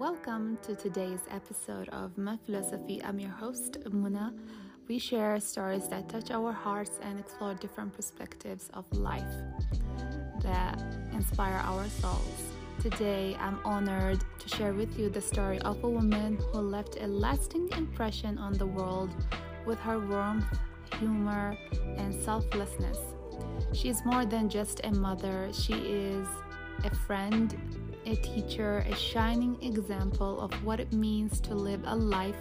Welcome to today's episode of My Philosophy. I'm your host, Muna. We share stories that touch our hearts and explore different perspectives of life that inspire our souls. Today, I'm honored to share with you the story of a woman who left a lasting impression on the world with her warmth, humor, and selflessness. She is more than just a mother, she is a friend, a teacher, a shining example of what it means to live a life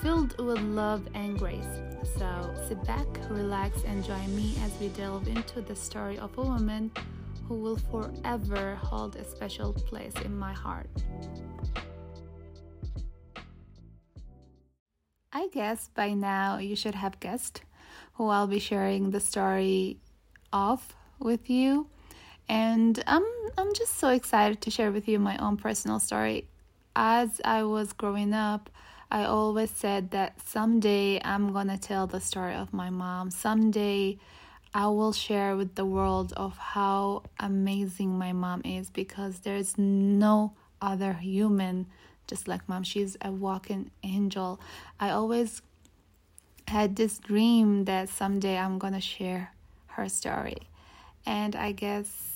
filled with love and grace. So sit back, relax, and join me as we delve into the story of a woman who will forever hold a special place in my heart. I guess by now you should have guessed who I'll be sharing the story of with you. And I'm I'm just so excited to share with you my own personal story. As I was growing up, I always said that someday I'm going to tell the story of my mom. Someday I will share with the world of how amazing my mom is because there's no other human just like mom. She's a walking angel. I always had this dream that someday I'm going to share her story. And I guess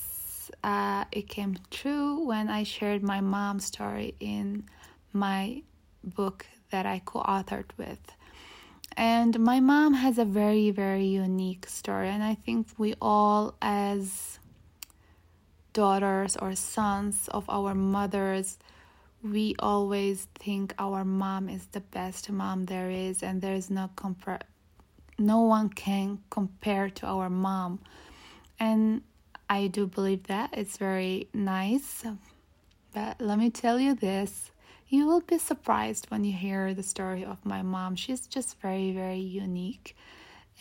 uh, it came true when I shared my mom's story in my book that I co authored with. And my mom has a very, very unique story. And I think we all, as daughters or sons of our mothers, we always think our mom is the best mom there is, and there's no compare, no one can compare to our mom. And I do believe that it's very nice. But let me tell you this you will be surprised when you hear the story of my mom. She's just very, very unique.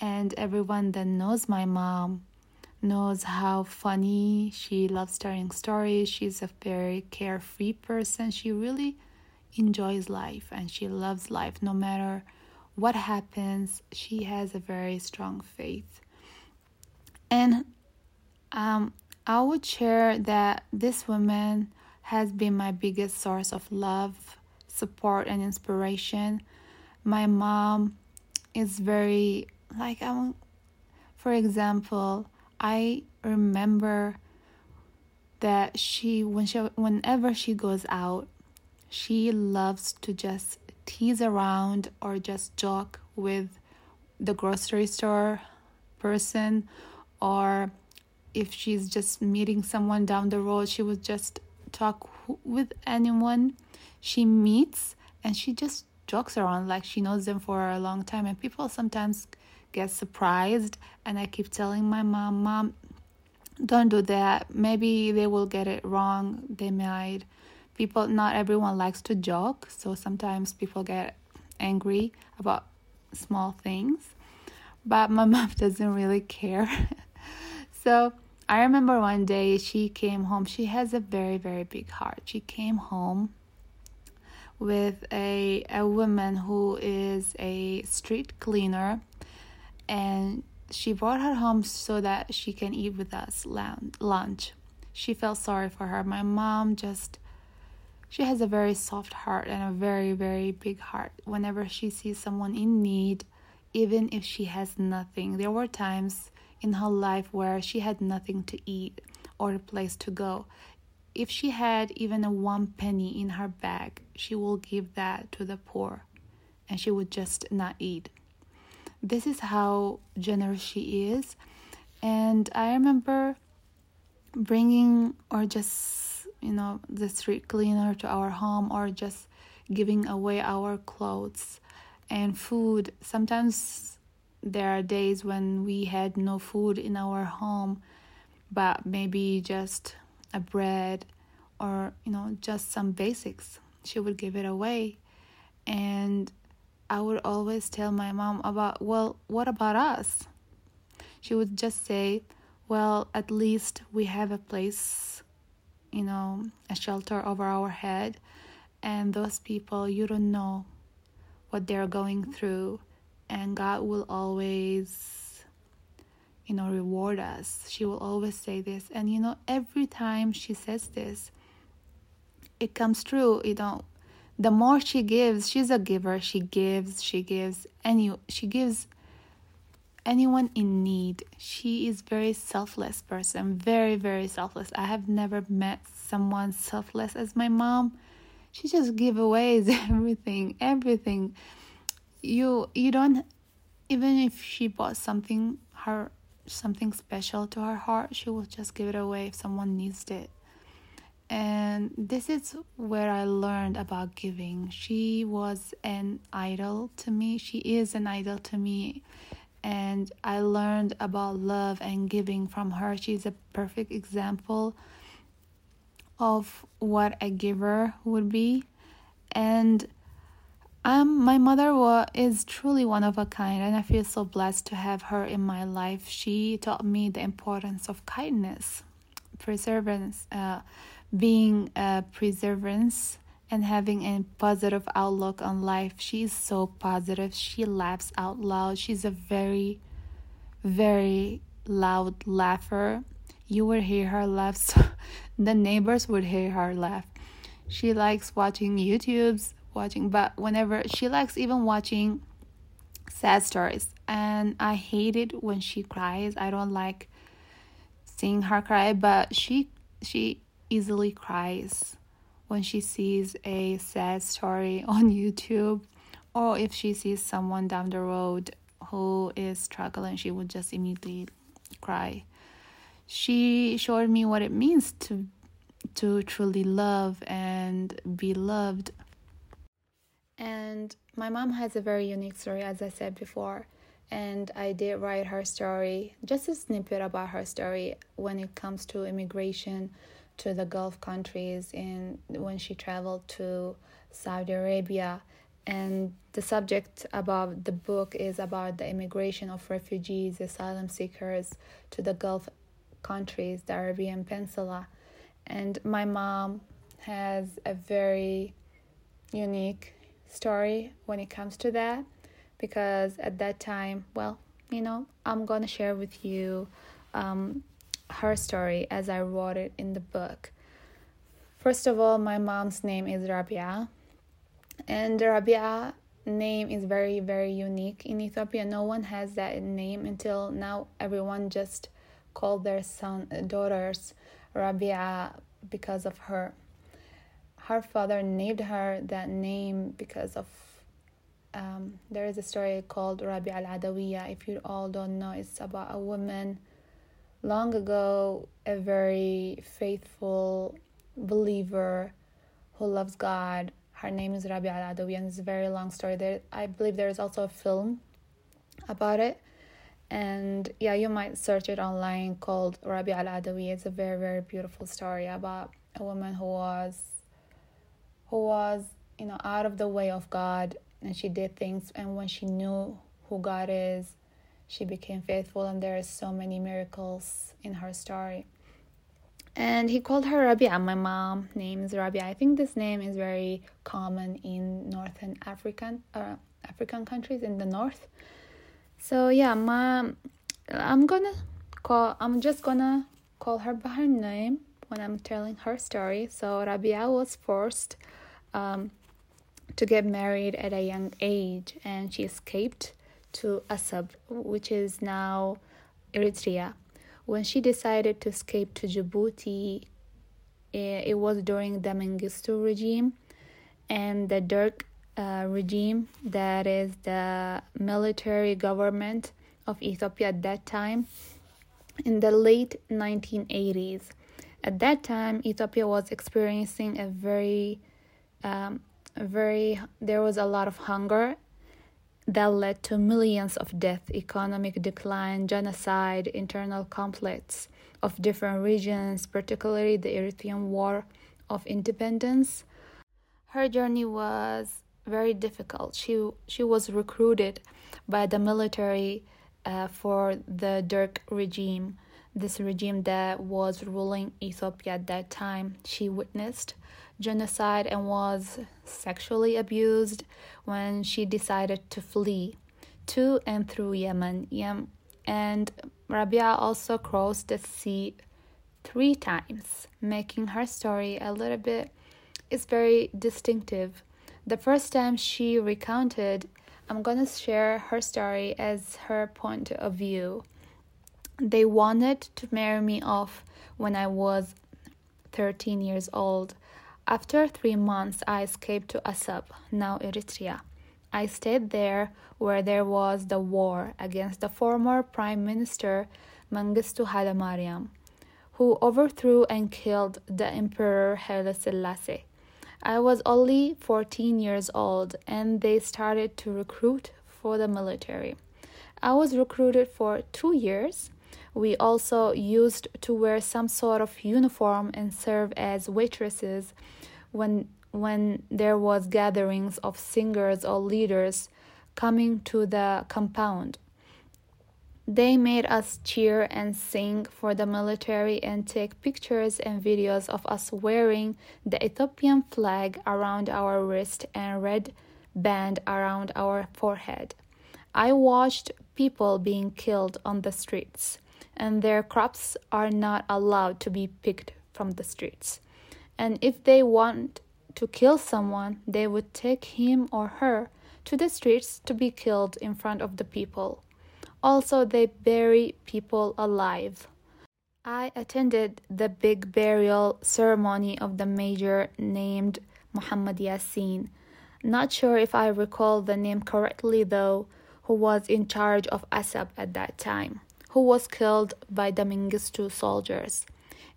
And everyone that knows my mom knows how funny she loves telling stories. She's a very carefree person. She really enjoys life and she loves life no matter what happens. She has a very strong faith. And um, I would share that this woman has been my biggest source of love, support, and inspiration. My mom is very like I'm for example, I remember that she when she whenever she goes out, she loves to just tease around or just joke with the grocery store person or if she's just meeting someone down the road, she would just talk with anyone she meets and she just jokes around like she knows them for a long time and people sometimes get surprised and i keep telling my mom mom don't do that. Maybe they will get it wrong. They might. People not everyone likes to joke so sometimes people get angry about small things but my mom doesn't really care. So I remember one day she came home. She has a very, very big heart. She came home with a, a woman who is a street cleaner and she brought her home so that she can eat with us lunch. She felt sorry for her. My mom just she has a very soft heart and a very very big heart. Whenever she sees someone in need, even if she has nothing. There were times in her life where she had nothing to eat or a place to go. If she had even a one penny in her bag, she will give that to the poor and she would just not eat. This is how generous she is. And I remember bringing or just, you know, the street cleaner to our home or just giving away our clothes and food. Sometimes there are days when we had no food in our home, but maybe just a bread or, you know, just some basics. She would give it away. And I would always tell my mom about, well, what about us? She would just say, well, at least we have a place, you know, a shelter over our head. And those people, you don't know what they're going through and God will always, you know, reward us. She will always say this. And, you know, every time she says this, it comes true. You know, the more she gives, she's a giver. She gives, she gives, any she gives anyone in need. She is very selfless person, very very selfless. I have never met someone selfless as my mom. She just give away everything, everything. You you don't even if she bought something her something special to her heart, she will just give it away if someone needs it. And this is where I learned about giving. She was an idol to me. She is an idol to me and I learned about love and giving from her. She's a perfect example of what a giver would be. And um, my mother is truly one of a kind, and I feel so blessed to have her in my life. She taught me the importance of kindness, perseverance, uh, being a perseverance and having a positive outlook on life. She's so positive. She laughs out loud. She's a very, very loud laugher. You would hear her laugh. So the neighbors would hear her laugh. She likes watching YouTube's, watching, but whenever she likes even watching sad stories. And I hate it when she cries. I don't like seeing her cry, but she she easily cries when she sees a sad story on YouTube or if she sees someone down the road who is struggling, she would just immediately cry. She showed me what it means to to truly love and be loved. And my mom has a very unique story as I said before and I did write her story, just a snippet about her story when it comes to immigration to the Gulf countries in when she traveled to Saudi Arabia. And the subject about the book is about the immigration of refugees, asylum seekers to the Gulf countries, the Arabian Peninsula. And my mom has a very unique story when it comes to that because at that time, well, you know, I'm gonna share with you um, her story as I wrote it in the book. First of all, my mom's name is Rabia, and Rabia name is very, very unique in Ethiopia. No one has that name until now. Everyone just called their son daughters Rabia because of her. Her father named her that name because of um, there is a story called Rabi al Adawiya. If you all don't know, it's about a woman long ago a very faithful believer who loves God. Her name is Rabi al Adawiya, and it's a very long story. There, I believe there is also a film about it, and yeah, you might search it online called Rabi al Adawiya. It's a very very beautiful story about a woman who was who was you know out of the way of God, and she did things, and when she knew who God is, she became faithful, and there are so many miracles in her story. And he called her Rabia. My mom name is Rabia. I think this name is very common in northern African uh, African countries in the north. So yeah, mom, I'm gonna call. I'm just gonna call her by her name when I'm telling her story. So Rabia was forced um, to get married at a young age, and she escaped to Assab, which is now Eritrea. When she decided to escape to Djibouti, it was during the Mengistu regime and the Derg uh, regime, that is the military government of Ethiopia at that time, in the late 1980s. At that time, Ethiopia was experiencing a very, um, very, there was a lot of hunger that led to millions of deaths, economic decline, genocide, internal conflicts of different regions, particularly the Eritrean War of Independence. Her journey was very difficult. She she was recruited by the military uh, for the Derg regime, this regime that was ruling Ethiopia at that time. She witnessed genocide and was sexually abused when she decided to flee to and through Yemen. Yem- and Rabia also crossed the sea three times, making her story a little bit is very distinctive. The first time she recounted, I'm gonna share her story as her point of view. They wanted to marry me off when I was 13 years old. After three months, I escaped to Assab, now Eritrea. I stayed there where there was the war against the former Prime Minister Mengistu Haile Mariam, who overthrew and killed the Emperor Haile Selassie. I was only 14 years old and they started to recruit for the military. I was recruited for two years we also used to wear some sort of uniform and serve as waitresses when when there was gatherings of singers or leaders coming to the compound. They made us cheer and sing for the military and take pictures and videos of us wearing the Ethiopian flag around our wrist and red band around our forehead. I watched people being killed on the streets and their crops are not allowed to be picked from the streets. And if they want to kill someone, they would take him or her to the streets to be killed in front of the people. Also, they bury people alive. I attended the big burial ceremony of the major named Muhammad Yassin. Not sure if I recall the name correctly though, who was in charge of Assab at that time who was killed by Mengistu soldiers.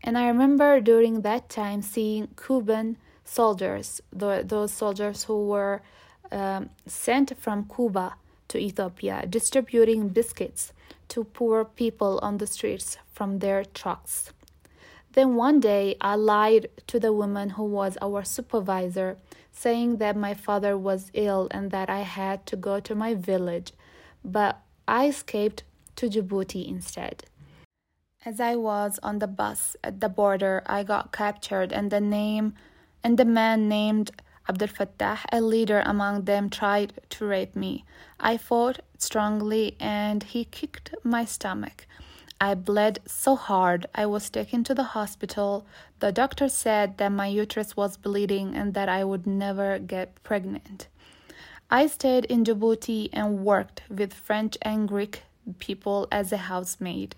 And I remember during that time seeing Cuban soldiers, the, those soldiers who were um, sent from Cuba to Ethiopia, distributing biscuits to poor people on the streets from their trucks. Then one day I lied to the woman who was our supervisor, saying that my father was ill and that I had to go to my village, but I escaped to Djibouti instead. As I was on the bus at the border, I got captured and the name and the man named Abdel Fattah, a leader among them, tried to rape me. I fought strongly and he kicked my stomach. I bled so hard I was taken to the hospital. The doctor said that my uterus was bleeding and that I would never get pregnant. I stayed in Djibouti and worked with French and Greek people as a housemaid.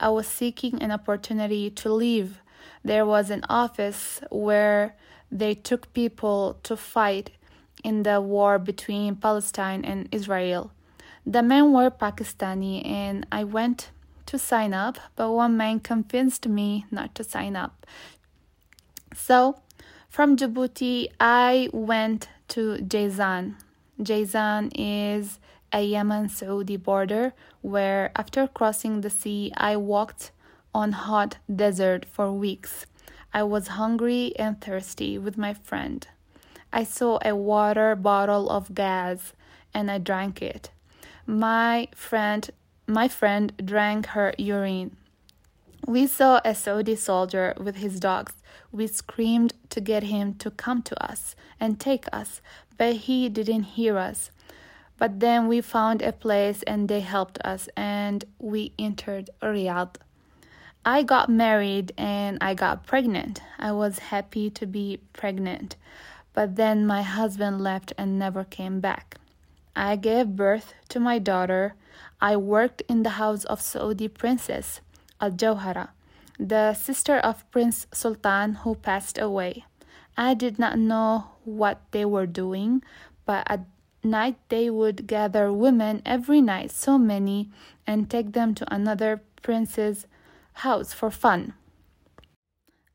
I was seeking an opportunity to leave. There was an office where they took people to fight in the war between Palestine and Israel. The men were Pakistani and I went to sign up, but one man convinced me not to sign up. So, from Djibouti, I went to Jazan. Jazan is a Yemen Saudi border where, after crossing the sea, I walked on hot desert for weeks. I was hungry and thirsty with my friend. I saw a water bottle of gas and I drank it. My friend my friend drank her urine. We saw a Saudi soldier with his dogs. We screamed to get him to come to us and take us, but he didn't hear us. But then we found a place and they helped us and we entered Riyadh. I got married and I got pregnant. I was happy to be pregnant, but then my husband left and never came back. I gave birth to my daughter. I worked in the house of Saudi princess Al Jawhara, the sister of Prince Sultan who passed away. I did not know what they were doing, but at night they would gather women every night, so many, and take them to another prince's house for fun.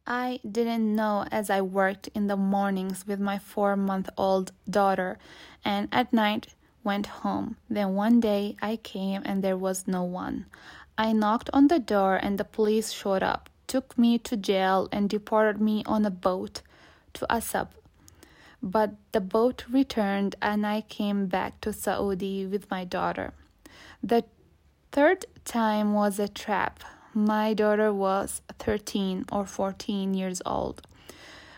I didn't know as I worked in the mornings with my four month old daughter and at night went home. Then one day I came and there was no one. I knocked on the door and the police showed up, took me to jail, and deported me on a boat to Assab but the boat returned and I came back to Saudi with my daughter. The third time was a trap. My daughter was 13 or 14 years old.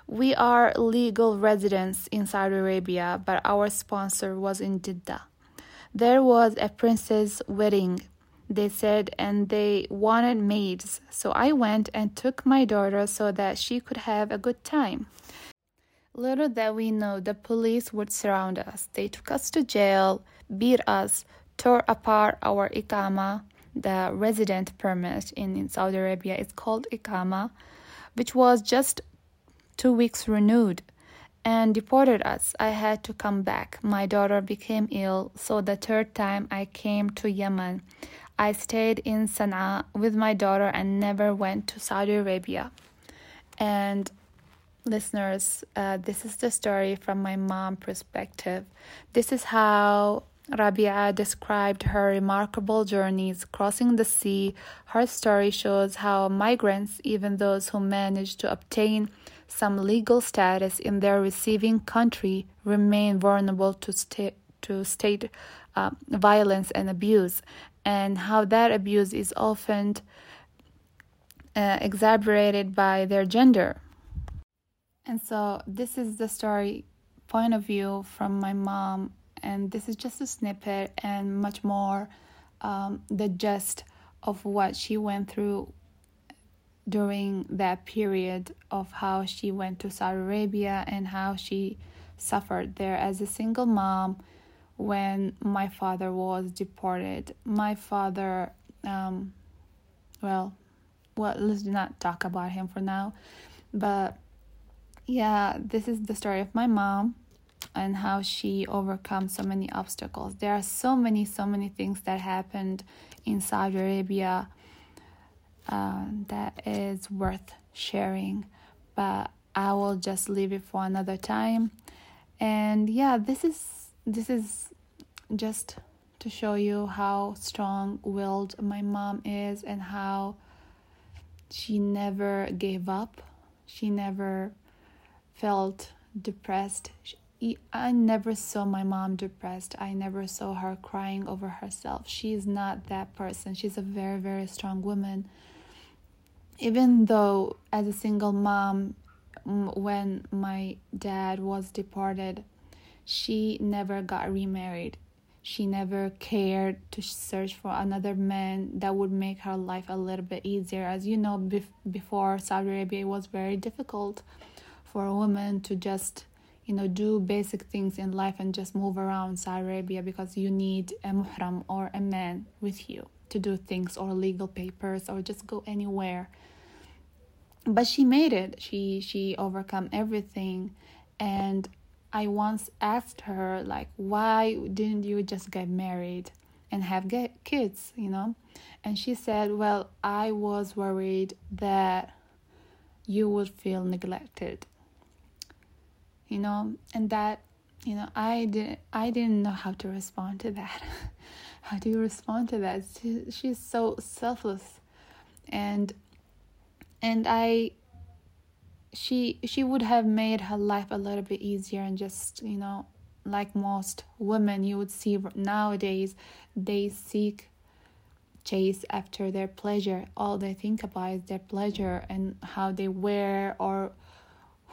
We are legal residents in Saudi Arabia, but our sponsor was in Jeddah. There was a princess wedding, they said, and they wanted maids. So I went and took my daughter so that she could have a good time. Little that we know, the police would surround us. They took us to jail, beat us, tore apart our iqama, the resident permit in, in Saudi Arabia. It's called iqama, which was just two weeks renewed and deported us. I had to come back. My daughter became ill, so the third time I came to Yemen. I stayed in Sana'a with my daughter and never went to Saudi Arabia. And listeners, uh, this is the story from my mom perspective. This is how Rabia described her remarkable journeys crossing the sea. Her story shows how migrants, even those who manage to obtain some legal status in their receiving country, remain vulnerable to, sta- to state uh, violence and abuse, and how that abuse is often uh, exaggerated by their gender. And so, this is the story point of view from my mom and this is just a snippet and much more um, the gist of what she went through during that period of how she went to Saudi Arabia and how she suffered there as a single mom when my father was deported. My father, um, well, well, let's not talk about him for now, but yeah, this is the story of my mom and how she overcome so many obstacles. There are so many, so many things that happened in Saudi Arabia uh, that is worth sharing, but I will just leave it for another time. And yeah, this is this is just to show you how strong-willed my mom is and how she never gave up. She never felt depressed. I never saw my mom depressed. I never saw her crying over herself. She's not that person. She's a very, very strong woman. Even though, as a single mom, when my dad was deported, she never got remarried. She never cared to search for another man that would make her life a little bit easier. As you know, bef- before Saudi Arabia, was very difficult for a woman to just you know do basic things in life and just move around Saudi Arabia because you need a muhram or a man with you to do things or legal papers or just go anywhere. But she made it. She she overcome everything. And i once asked her like why didn't you just get married and have get kids? You know? And she said well i was worried that you would feel neglected you know and that you know i didn't i didn't know how to respond to that. How do you respond to that? She, she's so selfless. And and i she she would have made her life a little bit easier and just you know like most women you would see nowadays they seek chase after their pleasure. All they think about is their pleasure and how they wear or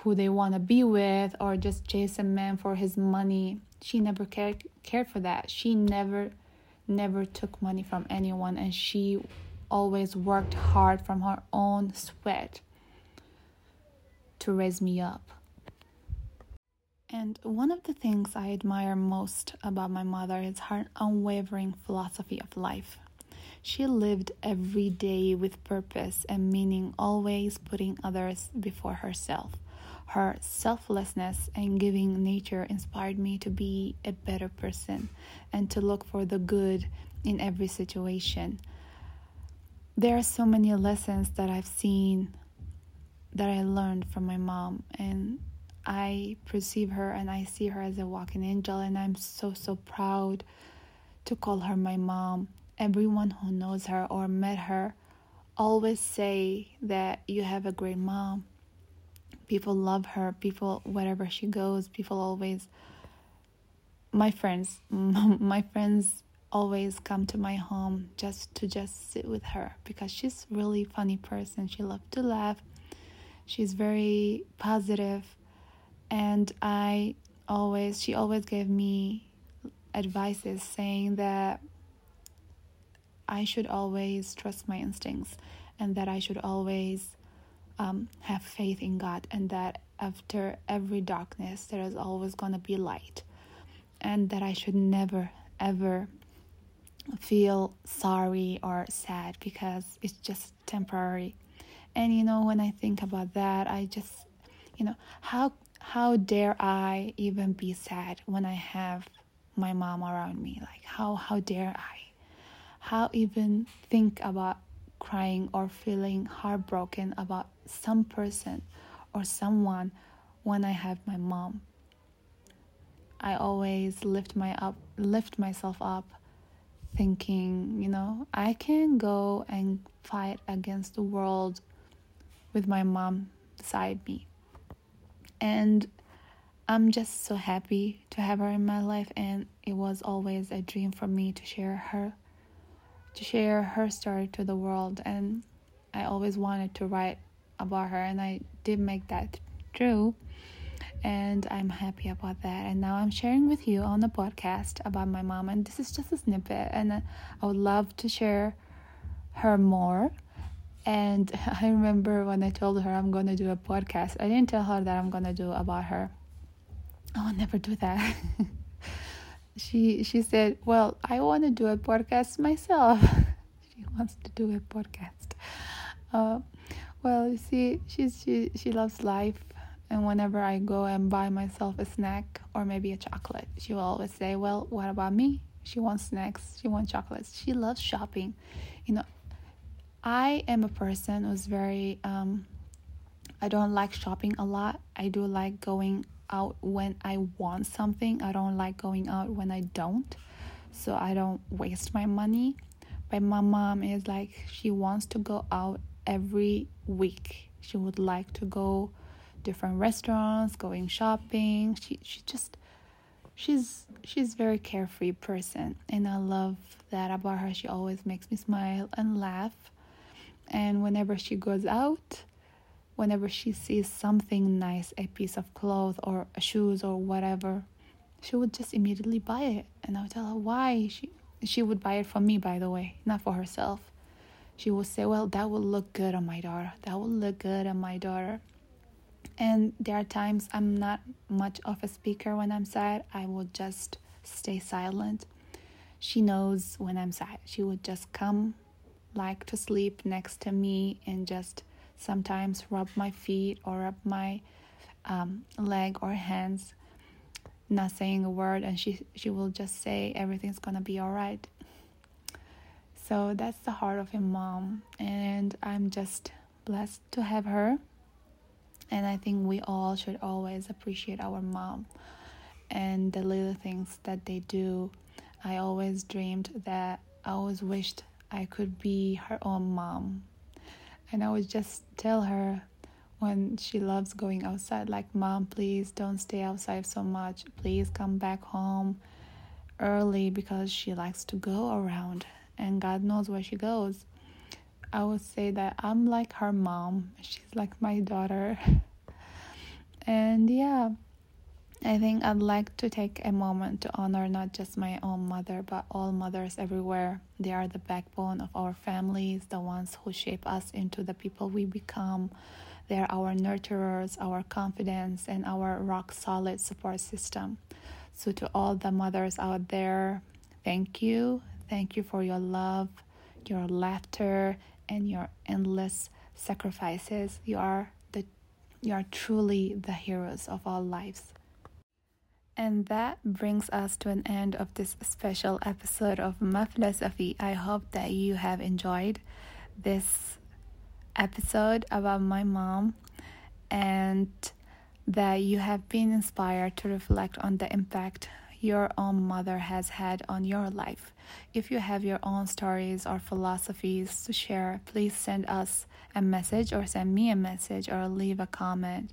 who they want to be with or just chase a man for his money. She never cared cared for that. She never never took money from anyone and she always worked hard from her own sweat to raise me up. And one of the things I admire most about my mother is her unwavering philosophy of life. She lived every day with purpose and meaning, always putting others before herself. Her selflessness and giving nature inspired me to be a better person and to look for the good in every situation. There are so many lessons that I've seen that I learned from my mom, and I perceive her and I see her as a walking angel, and I'm so, so proud to call her my mom. Everyone who knows her or met her always say that you have a great mom people love her people wherever she goes people always my friends my friends always come to my home just to just sit with her because she's really funny person. She loves to laugh. She's very positive. And i always she always gave me advices saying that i should always trust my instincts and that i should always um, have faith in God and that after every darkness, there is always going to be light. And that I should never, ever feel sorry or sad because it's just temporary. And you know, when I think about that, I just, you know, how how dare I even be sad when I have my mom around me? Like how how dare I? How even think about crying or feeling heartbroken about some person or someone when I have my mom. I always lift my up lift myself up thinking, you know, I can go and fight against the world with my mom beside me. And I'm just so happy to have her in my life and it was always a dream for me to share her to share her story to the world and I always wanted to write about her and I did make that true and I'm happy about that. And now I'm sharing with you on the podcast about my mom, and this is just a snippet, and I would love to share her more. And I remember when I told her I'm gonna do a podcast, I didn't tell her that I'm gonna do about her. I will never do that. she she said, "Well, I want to do a podcast myself." she wants to do a podcast. Uh, well, you see, she's she she loves life and whenever I go and buy myself a snack or maybe a chocolate, she will always say, Well, what about me? She wants snacks, she wants chocolates. She loves shopping. You know, I am a person who's very, um, I don't like shopping a lot. I do like going out when I want something. I don't like going out when I don't. So I don't waste my money. But my mom is like, she wants to go out every week. She would like to go different restaurants, going shopping. She she just she's she's very carefree person and I love that about her. She always makes me smile and laugh. And whenever she goes out, whenever she sees something nice, a piece of cloth or shoes or whatever, she would just immediately buy it. And I would tell her why. She she would buy it for me, by the way, not for herself. She will say, Well, that will look good on my daughter. That will look good on my daughter. And there are times I'm not much of a speaker when I'm sad. I will just stay silent. She knows when I'm sad. She would just come like to sleep next to me and just sometimes rub my feet or rub my um, leg or hands, not saying a word, and she she will just say everything's gonna be all right. So that's the heart of a mom, and I'm just blessed to have her and I think we all should always appreciate our mom and the little things that they do. I always dreamed that I always wished I could be her own mom. And I would just tell her when she loves going outside, like, Mom, please don't stay outside so much. Please come back home early because she likes to go around and God knows where she goes. I would say that I'm like her mom. She's like my daughter. and yeah, I think I'd like to take a moment to honor not just my own mother, but all mothers everywhere. They are the backbone of our families, the ones who shape us into the people we become. They are our nurturers, our confidence, and our rock solid support system. So, to all the mothers out there, thank you. Thank you for your love, your laughter, and your endless sacrifices. You are the you are truly the heroes of our lives. And that brings us to an end of this special episode of My Philosophy. I hope that you have enjoyed this episode about my mom and that you have been inspired to reflect on the impact your own mother has had on your life. If you have your own stories or philosophies to share, please send us a message or send me a message or leave a comment.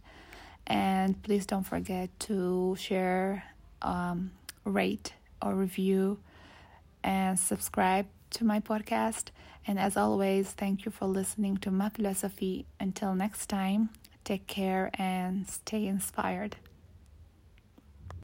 And please don't forget to share, um, rate, or review, and subscribe to my podcast. And as always, thank you for listening to my philosophy. Until next time, take care and stay inspired.